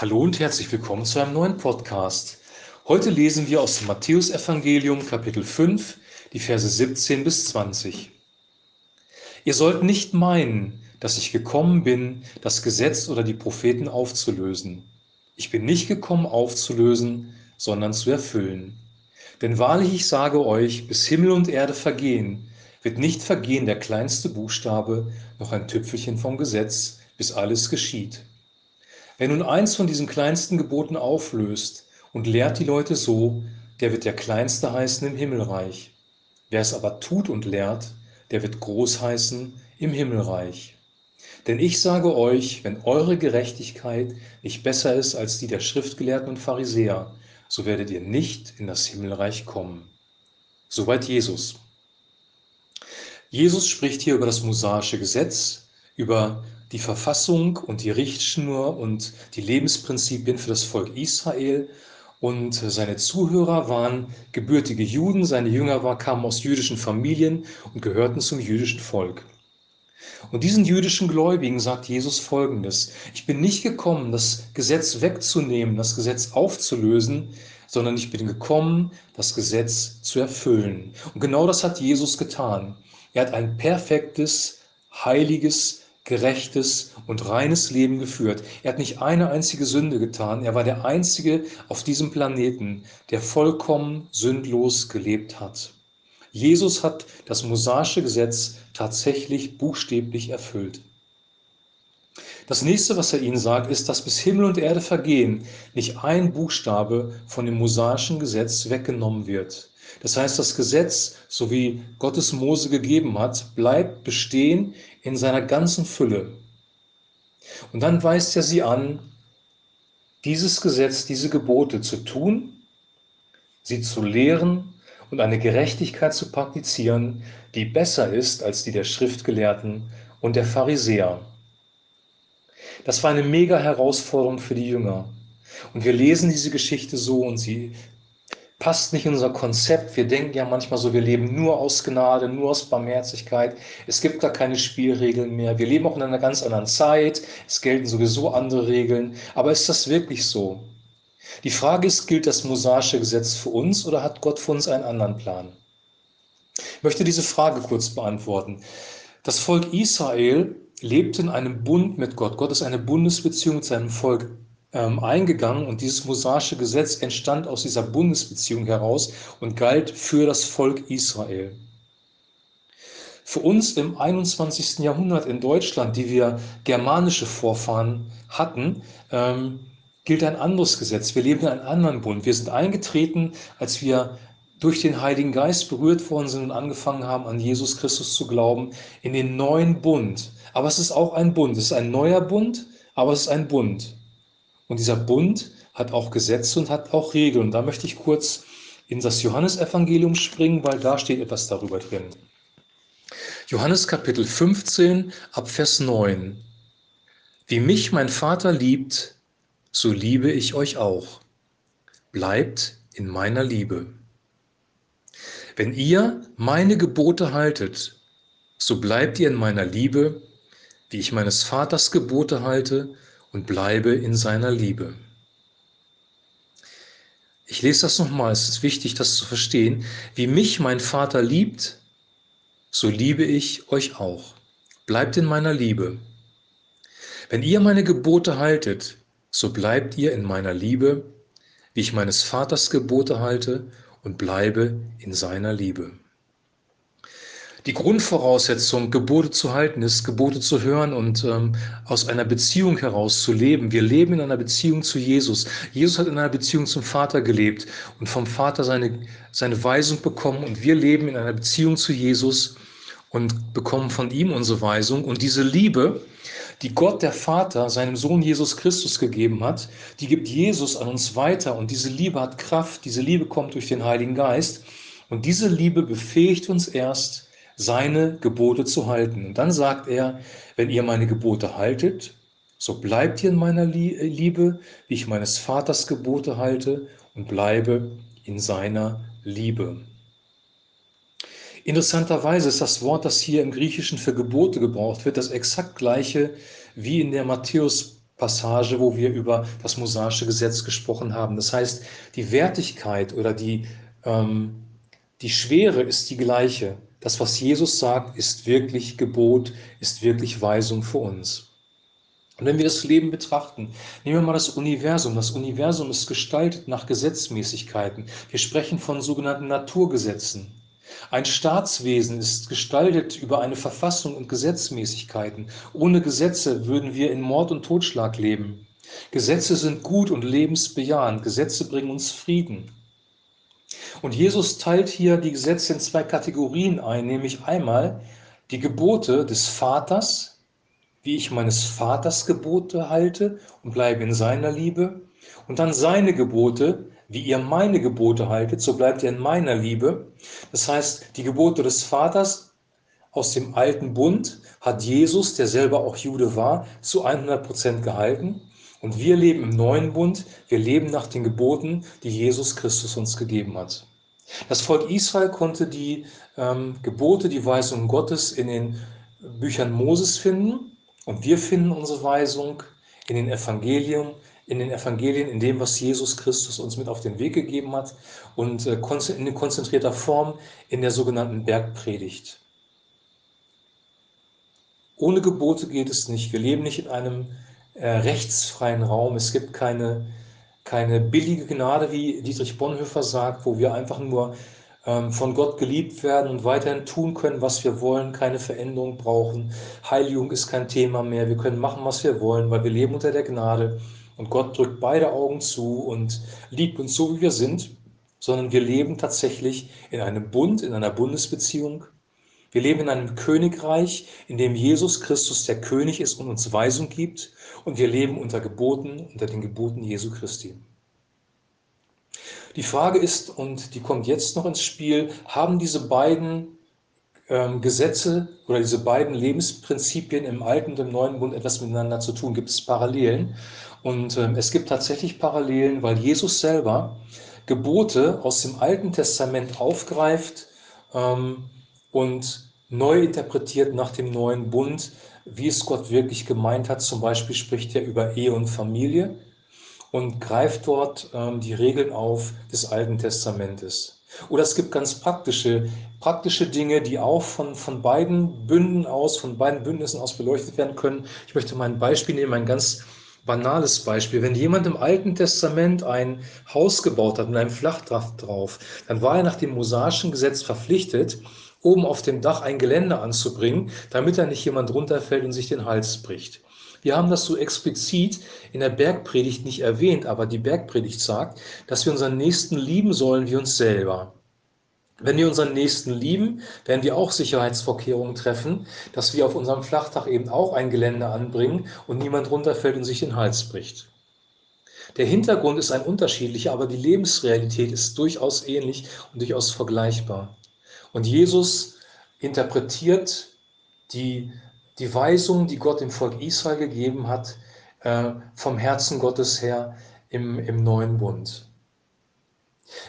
Hallo und herzlich willkommen zu einem neuen Podcast. Heute lesen wir aus dem Matthäusevangelium Kapitel 5, die Verse 17 bis 20. Ihr sollt nicht meinen, dass ich gekommen bin, das Gesetz oder die Propheten aufzulösen. Ich bin nicht gekommen aufzulösen, sondern zu erfüllen. Denn wahrlich ich sage euch, bis Himmel und Erde vergehen, wird nicht vergehen der kleinste Buchstabe, noch ein Tüpfelchen vom Gesetz, bis alles geschieht. Wer nun eins von diesen kleinsten Geboten auflöst und lehrt die Leute so, der wird der Kleinste heißen im Himmelreich. Wer es aber tut und lehrt, der wird groß heißen im Himmelreich. Denn ich sage euch, wenn eure Gerechtigkeit nicht besser ist als die der Schriftgelehrten und Pharisäer, so werdet ihr nicht in das Himmelreich kommen. Soweit Jesus. Jesus spricht hier über das mosaische Gesetz, über die Verfassung und die Richtschnur und die Lebensprinzipien für das Volk Israel. Und seine Zuhörer waren gebürtige Juden, seine Jünger war, kamen aus jüdischen Familien und gehörten zum jüdischen Volk. Und diesen jüdischen Gläubigen sagt Jesus Folgendes. Ich bin nicht gekommen, das Gesetz wegzunehmen, das Gesetz aufzulösen, sondern ich bin gekommen, das Gesetz zu erfüllen. Und genau das hat Jesus getan. Er hat ein perfektes, heiliges, gerechtes und reines Leben geführt. Er hat nicht eine einzige Sünde getan. Er war der Einzige auf diesem Planeten, der vollkommen sündlos gelebt hat. Jesus hat das mosaische Gesetz tatsächlich buchstäblich erfüllt. Das nächste, was er ihnen sagt, ist, dass bis Himmel und Erde vergehen, nicht ein Buchstabe von dem mosaischen Gesetz weggenommen wird. Das heißt, das Gesetz, so wie Gottes Mose gegeben hat, bleibt bestehen in seiner ganzen Fülle. Und dann weist er sie an, dieses Gesetz, diese Gebote zu tun, sie zu lehren und eine Gerechtigkeit zu praktizieren, die besser ist als die der Schriftgelehrten und der Pharisäer. Das war eine mega Herausforderung für die Jünger. Und wir lesen diese Geschichte so und sie passt nicht in unser Konzept. Wir denken ja manchmal so, wir leben nur aus Gnade, nur aus Barmherzigkeit. Es gibt gar keine Spielregeln mehr. Wir leben auch in einer ganz anderen Zeit. Es gelten sowieso andere Regeln. Aber ist das wirklich so? Die Frage ist, gilt das mosaische Gesetz für uns oder hat Gott für uns einen anderen Plan? Ich möchte diese Frage kurz beantworten. Das Volk Israel lebt in einem Bund mit Gott. Gott ist eine Bundesbeziehung mit seinem Volk ähm, eingegangen und dieses mosaische Gesetz entstand aus dieser Bundesbeziehung heraus und galt für das Volk Israel. Für uns im 21. Jahrhundert in Deutschland, die wir germanische Vorfahren hatten, ähm, gilt ein anderes Gesetz. Wir leben in einem anderen Bund. Wir sind eingetreten, als wir durch den Heiligen Geist berührt worden sind und angefangen haben, an Jesus Christus zu glauben, in den neuen Bund. Aber es ist auch ein Bund. Es ist ein neuer Bund, aber es ist ein Bund. Und dieser Bund hat auch Gesetze und hat auch Regeln. Und da möchte ich kurz in das Johannesevangelium springen, weil da steht etwas darüber drin. Johannes Kapitel 15 ab Vers 9. Wie mich mein Vater liebt, so liebe ich euch auch. Bleibt in meiner Liebe. Wenn ihr meine Gebote haltet, so bleibt ihr in meiner Liebe, wie ich meines Vaters Gebote halte und bleibe in seiner Liebe. Ich lese das nochmal, es ist wichtig, das zu verstehen. Wie mich mein Vater liebt, so liebe ich euch auch. Bleibt in meiner Liebe. Wenn ihr meine Gebote haltet, so bleibt ihr in meiner Liebe, wie ich meines Vaters Gebote halte und bleibe in seiner Liebe. Die Grundvoraussetzung, Gebote zu halten, ist, Gebote zu hören und ähm, aus einer Beziehung heraus zu leben. Wir leben in einer Beziehung zu Jesus. Jesus hat in einer Beziehung zum Vater gelebt und vom Vater seine, seine Weisung bekommen. Und wir leben in einer Beziehung zu Jesus und bekommen von ihm unsere Weisung. Und diese Liebe, die Gott der Vater seinem Sohn Jesus Christus gegeben hat, die gibt Jesus an uns weiter. Und diese Liebe hat Kraft, diese Liebe kommt durch den Heiligen Geist. Und diese Liebe befähigt uns erst, seine Gebote zu halten. Und dann sagt er, wenn ihr meine Gebote haltet, so bleibt ihr in meiner Liebe, wie ich meines Vaters Gebote halte und bleibe in seiner Liebe. Interessanterweise ist das Wort, das hier im Griechischen für Gebote gebraucht wird, das exakt gleiche wie in der Matthäus Passage, wo wir über das mosaische Gesetz gesprochen haben. Das heißt, die Wertigkeit oder die, ähm, die Schwere ist die gleiche. Das, was Jesus sagt, ist wirklich Gebot, ist wirklich Weisung für uns. Und wenn wir das Leben betrachten, nehmen wir mal das Universum. Das Universum ist gestaltet nach Gesetzmäßigkeiten. Wir sprechen von sogenannten Naturgesetzen. Ein Staatswesen ist gestaltet über eine Verfassung und Gesetzmäßigkeiten. Ohne Gesetze würden wir in Mord und Totschlag leben. Gesetze sind gut und lebensbejahend. Gesetze bringen uns Frieden. Und Jesus teilt hier die Gesetze in zwei Kategorien ein, nämlich einmal die Gebote des Vaters, wie ich meines Vaters Gebote halte und bleibe in seiner Liebe, und dann seine Gebote, wie ihr meine Gebote haltet, so bleibt ihr in meiner Liebe. Das heißt, die Gebote des Vaters aus dem alten Bund hat Jesus, der selber auch Jude war, zu 100 Prozent gehalten. Und wir leben im neuen Bund, wir leben nach den Geboten, die Jesus Christus uns gegeben hat. Das Volk Israel konnte die ähm, Gebote, die Weisungen Gottes in den Büchern Moses finden und wir finden unsere Weisung in den Evangelien, in den Evangelien, in dem, was Jesus Christus uns mit auf den Weg gegeben hat und äh, in konzentrierter Form in der sogenannten Bergpredigt. Ohne Gebote geht es nicht. Wir leben nicht in einem äh, rechtsfreien Raum. Es gibt keine, keine billige Gnade, wie Dietrich Bonhoeffer sagt, wo wir einfach nur ähm, von Gott geliebt werden und weiterhin tun können, was wir wollen, keine Veränderung brauchen. Heiligung ist kein Thema mehr. Wir können machen, was wir wollen, weil wir leben unter der Gnade und Gott drückt beide Augen zu und liebt uns so, wie wir sind, sondern wir leben tatsächlich in einem Bund, in einer Bundesbeziehung. Wir leben in einem Königreich, in dem Jesus Christus der König ist und uns Weisung gibt. Und wir leben unter Geboten, unter den Geboten Jesu Christi. Die Frage ist, und die kommt jetzt noch ins Spiel, haben diese beiden ähm, Gesetze oder diese beiden Lebensprinzipien im Alten und im Neuen Bund etwas miteinander zu tun? Gibt es Parallelen? Und ähm, es gibt tatsächlich Parallelen, weil Jesus selber Gebote aus dem Alten Testament aufgreift ähm, und neu interpretiert nach dem neuen Bund, wie es Gott wirklich gemeint hat. Zum Beispiel spricht er über Ehe und Familie und greift dort ähm, die Regeln auf des Alten Testamentes. Oder es gibt ganz praktische, praktische Dinge, die auch von, von beiden Bünden aus, von beiden Bündnissen aus beleuchtet werden können. Ich möchte mal ein Beispiel nehmen, ein ganz banales Beispiel. Wenn jemand im Alten Testament ein Haus gebaut hat mit einem Flachdach drauf, dann war er nach dem mosaischen Gesetz verpflichtet, oben auf dem Dach ein Geländer anzubringen, damit da nicht jemand runterfällt und sich den Hals bricht. Wir haben das so explizit in der Bergpredigt nicht erwähnt, aber die Bergpredigt sagt, dass wir unseren Nächsten lieben sollen wie uns selber. Wenn wir unseren Nächsten lieben, werden wir auch Sicherheitsvorkehrungen treffen, dass wir auf unserem Flachdach eben auch ein Gelände anbringen und niemand runterfällt und sich den Hals bricht. Der Hintergrund ist ein unterschiedlicher, aber die Lebensrealität ist durchaus ähnlich und durchaus vergleichbar. Und Jesus interpretiert die, die Weisung, die Gott dem Volk Israel gegeben hat, äh, vom Herzen Gottes her im, im neuen Bund.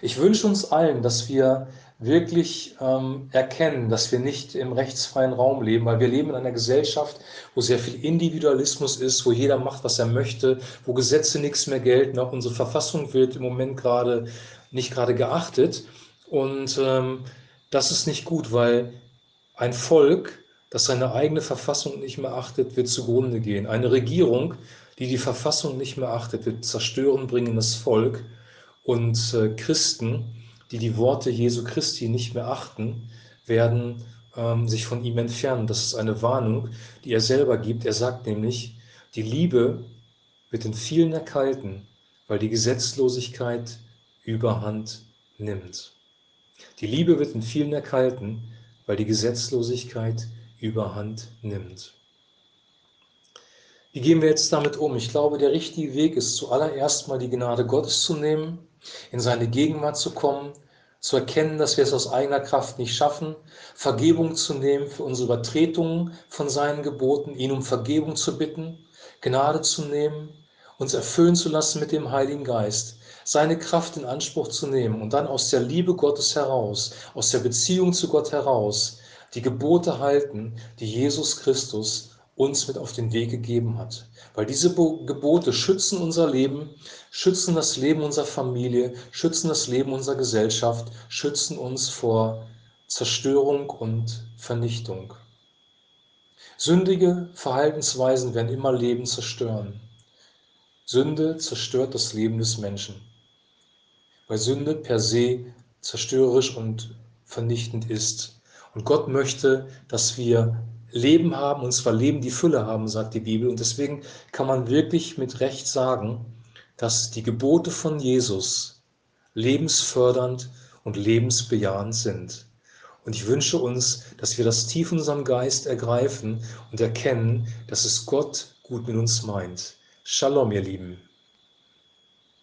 Ich wünsche uns allen, dass wir wirklich ähm, erkennen, dass wir nicht im rechtsfreien Raum leben, weil wir leben in einer Gesellschaft, wo sehr viel Individualismus ist, wo jeder macht, was er möchte, wo Gesetze nichts mehr gelten. Auch unsere Verfassung wird im Moment gerade nicht gerade geachtet. Und ähm, das ist nicht gut, weil ein Volk, das seine eigene Verfassung nicht mehr achtet, wird zugrunde gehen. Eine Regierung, die die Verfassung nicht mehr achtet, wird zerstören bringen das Volk. Und äh, Christen, die die Worte Jesu Christi nicht mehr achten, werden ähm, sich von ihm entfernen. Das ist eine Warnung, die er selber gibt. Er sagt nämlich, die Liebe wird in vielen erkalten, weil die Gesetzlosigkeit überhand nimmt. Die Liebe wird in vielen erkalten, weil die Gesetzlosigkeit überhand nimmt. Wie gehen wir jetzt damit um? Ich glaube, der richtige Weg ist zuallererst mal die Gnade Gottes zu nehmen in seine Gegenwart zu kommen, zu erkennen, dass wir es aus eigener Kraft nicht schaffen, Vergebung zu nehmen für unsere Übertretungen von seinen Geboten, ihn um Vergebung zu bitten, Gnade zu nehmen, uns erfüllen zu lassen mit dem Heiligen Geist, seine Kraft in Anspruch zu nehmen und dann aus der Liebe Gottes heraus, aus der Beziehung zu Gott heraus, die Gebote halten, die Jesus Christus uns mit auf den Weg gegeben hat. Weil diese Gebote schützen unser Leben, schützen das Leben unserer Familie, schützen das Leben unserer Gesellschaft, schützen uns vor Zerstörung und Vernichtung. Sündige Verhaltensweisen werden immer Leben zerstören. Sünde zerstört das Leben des Menschen, weil Sünde per se zerstörerisch und vernichtend ist. Und Gott möchte, dass wir Leben haben, und zwar Leben die Fülle haben, sagt die Bibel. Und deswegen kann man wirklich mit Recht sagen, dass die Gebote von Jesus lebensfördernd und lebensbejahend sind. Und ich wünsche uns, dass wir das tief in unserem Geist ergreifen und erkennen, dass es Gott gut mit uns meint. Shalom, ihr Lieben.